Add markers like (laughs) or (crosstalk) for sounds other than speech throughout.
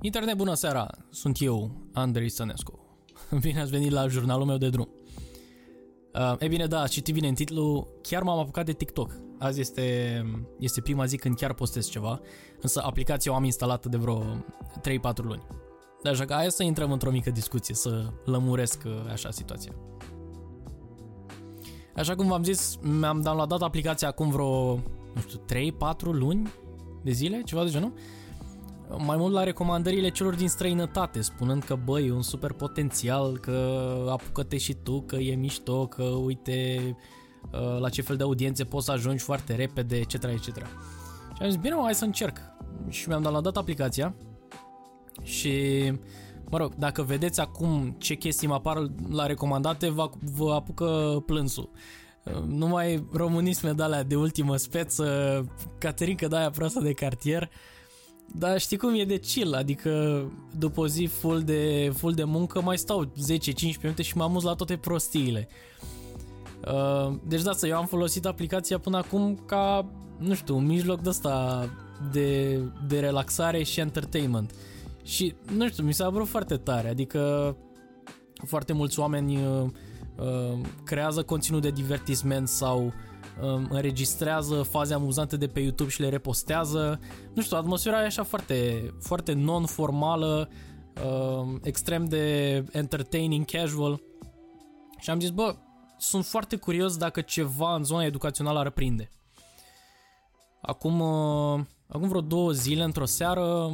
Internet, bună seara! Sunt eu, Andrei Sănescu. (laughs) Bine ați venit la jurnalul meu de drum. Uh, e bine, da, citit bine în titlu, chiar m-am apucat de TikTok. Azi este, este prima zi când chiar postez ceva, însă aplicația o am instalată de vreo 3-4 luni. Așa că hai să intrăm într-o mică discuție, să lămuresc uh, așa situația. Așa cum v-am zis, mi-am downloadat aplicația acum vreo, nu știu, 3-4 luni de zile, ceva de genul mai mult la recomandările celor din străinătate, spunând că băi, e un super potențial, că apucă-te și tu, că e mișto, că uite uh, la ce fel de audiențe poți să ajungi foarte repede, etc. etc. Și am zis, bine, hai să încerc. Și mi-am downloadat aplicația și, mă rog, dacă vedeți acum ce chestii mă apar la recomandate, vă, vă apucă plânsul uh, numai românisme de alea de ultimă speță, Caterinca de aia proastă de cartier, dar știi cum e de chill, adică după o zi full de, full de muncă mai stau 10-15 minute și mă amuz la toate prostiile. Uh, deci da, eu am folosit aplicația până acum ca, nu știu, un mijloc de ăsta de, de relaxare și entertainment. Și, nu știu, mi s-a părut foarte tare, adică foarte mulți oameni uh, uh, creează conținut de divertisment sau înregistrează faze amuzante de pe YouTube și le repostează. Nu știu, atmosfera e așa foarte, foarte non-formală, extrem de entertaining, casual. Și am zis, bă, sunt foarte curios dacă ceva în zona educațională ar prinde. Acum, uh, acum vreo două zile, într-o seară,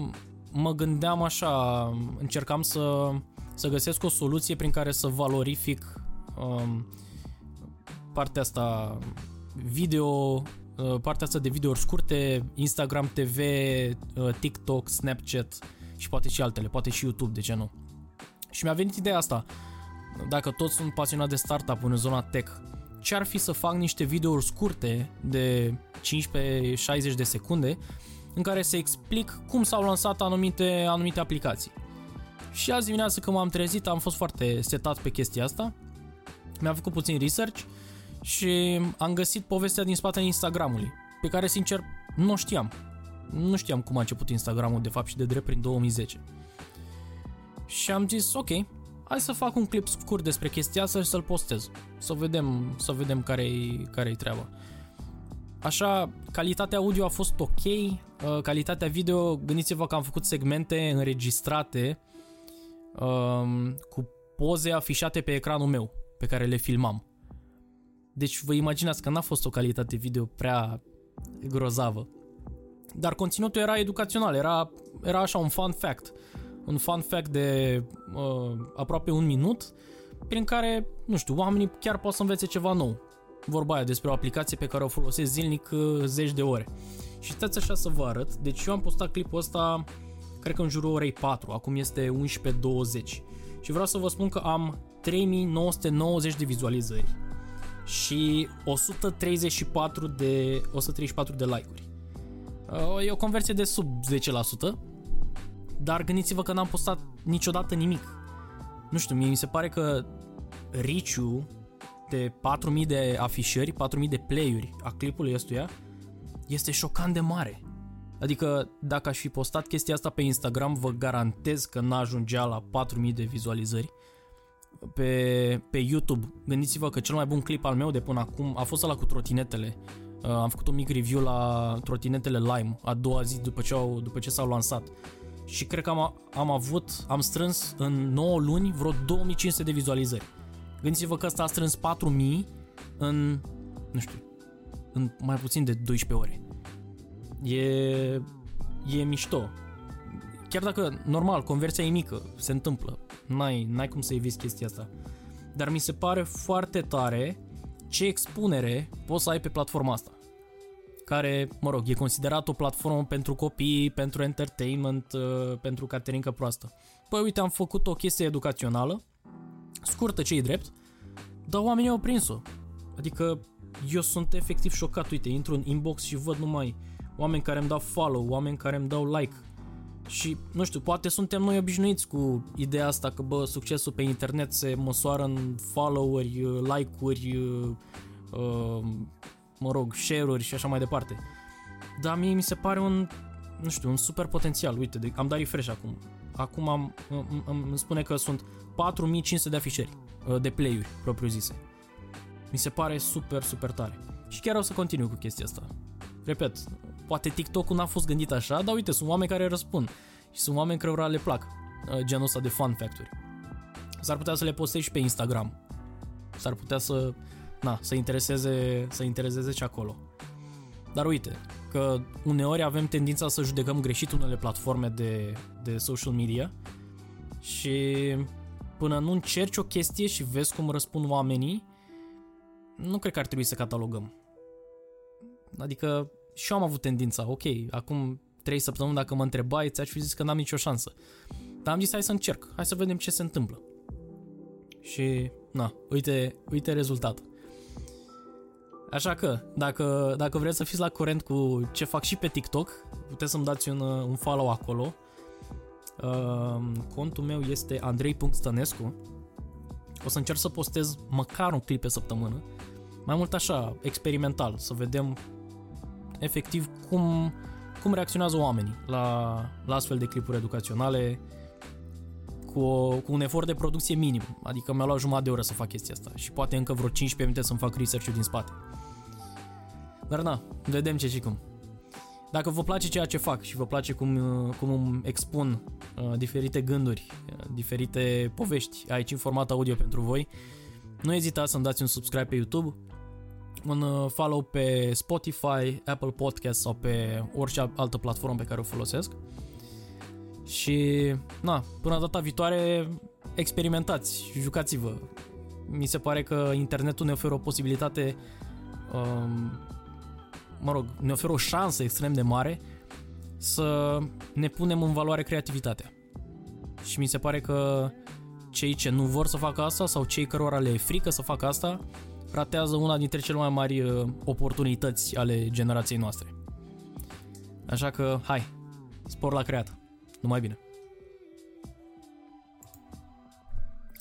mă gândeam așa, încercam să, să găsesc o soluție prin care să valorific um, partea asta video, uh, partea asta de videouri scurte, Instagram TV, uh, TikTok, Snapchat și poate și altele, poate și YouTube, de ce nu. Și mi-a venit ideea asta, dacă toți sunt pasionat de startup în zona tech, ce ar fi să fac niște videouri scurte de 15-60 de secunde în care să explic cum s-au lansat anumite, anumite aplicații. Și azi dimineață când m-am trezit am fost foarte setat pe chestia asta, mi-am făcut puțin research și am găsit povestea din spatele Instagramului, pe care sincer nu știam. Nu știam cum a început Instagramul de fapt și de drept prin 2010. Și am zis, ok, hai să fac un clip scurt despre chestia asta și să-l postez. Să vedem, să vedem care-i, care-i treaba. Așa, calitatea audio a fost ok, uh, calitatea video, gândiți-vă că am făcut segmente înregistrate um, cu poze afișate pe ecranul meu, pe care le filmam. Deci vă imaginați că n-a fost o calitate video prea grozavă. Dar conținutul era educațional, era, era așa un fun fact. Un fun fact de uh, aproape un minut, prin care, nu știu, oamenii chiar pot să învețe ceva nou. Vorba aia despre o aplicație pe care o folosesc zilnic uh, zeci de ore. Și stați așa să vă arăt, deci eu am postat clipul ăsta, cred că în jurul orei 4, acum este 11.20. Și vreau să vă spun că am 3990 de vizualizări și 134 de, 134 de like-uri. Uh, e o conversie de sub 10%, dar gândiți-vă că n-am postat niciodată nimic. Nu știu, mie mi se pare că riciu de 4000 de afișări, 4000 de play-uri a clipului ăstuia este șocant de mare. Adică dacă aș fi postat chestia asta pe Instagram, vă garantez că n-ajungea la 4000 de vizualizări pe, pe YouTube. Gândiți-vă că cel mai bun clip al meu de până acum a fost ăla cu trotinetele. Uh, am făcut un mic review la trotinetele Lime a doua zi după ce, au, după ce s-au lansat. Și cred că am, am avut, am strâns în 9 luni vreo 2500 de vizualizări. Gândiți-vă că ăsta a strâns 4000 în, nu știu, în mai puțin de 12 ore. E, e mișto. Chiar dacă, normal, conversia e mică, se întâmplă n-ai, n-ai cum să eviți chestia asta. Dar mi se pare foarte tare ce expunere poți să ai pe platforma asta. Care, mă rog, e considerat o platformă pentru copii, pentru entertainment, uh, pentru caterincă proastă. Păi uite, am făcut o chestie educațională, scurtă ce drept, dar oamenii au prins-o. Adică eu sunt efectiv șocat, uite, intru în inbox și văd numai oameni care îmi dau follow, oameni care îmi dau like, și, nu știu, poate suntem noi obișnuiți cu ideea asta că, bă, succesul pe internet se măsoară în follow-uri, like-uri, uh, mă rog, share-uri și așa mai departe. Dar mie mi se pare un, nu știu, un super potențial. Uite, de, am dat refresh acum. Acum am, îmi, îmi spune că sunt 4500 de afișări, uh, de play-uri propriu zise. Mi se pare super, super tare. Și chiar o să continui cu chestia asta. Repet, poate TikTok-ul n-a fost gândit așa, dar uite, sunt oameni care răspund. Și sunt oameni care le plac uh, genul ăsta de fun factory. S-ar putea să le postezi și pe Instagram. S-ar putea să, na, să intereseze, să intereseze și acolo. Dar uite, că uneori avem tendința să judecăm greșit unele platforme de, de social media și până nu încerci o chestie și vezi cum răspund oamenii, nu cred că ar trebui să catalogăm. Adică și eu am avut tendința, ok, acum 3 săptămâni dacă mă întrebai, ți-aș fi zis că n-am nicio șansă. Dar am zis hai să încerc, hai să vedem ce se întâmplă. Și, na, uite, uite rezultatul. Așa că, dacă, dacă vreți să fiți la curent cu ce fac și pe TikTok, puteți să-mi dați un, un follow acolo. Uh, contul meu este andrei.stănescu. O să încerc să postez măcar un clip pe săptămână. Mai mult așa, experimental, să vedem efectiv cum, cum reacționează oamenii la, la astfel de clipuri educaționale cu, o, cu un efort de producție minim. Adică mi-a luat jumătate de oră să fac chestia asta și poate încă vreo 15 minute să-mi fac research din spate. Dar na, vedem ce și cum. Dacă vă place ceea ce fac și vă place cum, cum îmi expun uh, diferite gânduri, uh, diferite povești aici în format audio pentru voi, nu ezitați să-mi dați un subscribe pe YouTube, un uh, follow pe Spotify, Apple Podcast sau pe orice altă platformă pe care o folosesc. Și, na, până data viitoare, experimentați, jucați-vă. Mi se pare că internetul ne oferă o posibilitate um, mă rog, ne oferă o șansă extrem de mare să ne punem în valoare creativitatea. Și mi se pare că cei ce nu vor să facă asta sau cei cărora le e frică să facă asta ratează una dintre cele mai mari uh, oportunități ale generației noastre. Așa că, hai, spor la creat. Numai bine.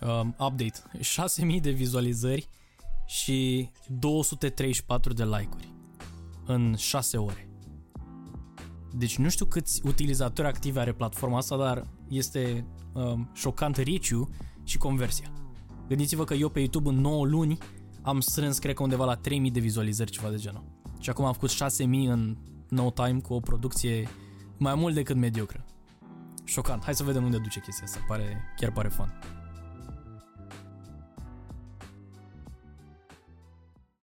Um, update. (laughs) 6000 de vizualizări și 234 de like-uri în 6 ore. Deci nu știu câți utilizatori activi are platforma asta, dar este um, șocant riciu și conversia. Gândiți-vă că eu pe YouTube în 9 luni am strâns, cred că undeva la 3000 de vizualizări, ceva de genul. Și acum am făcut 6000 în no time cu o producție mai mult decât mediocră. Șocant. Hai să vedem unde duce chestia asta. Pare, chiar pare fun.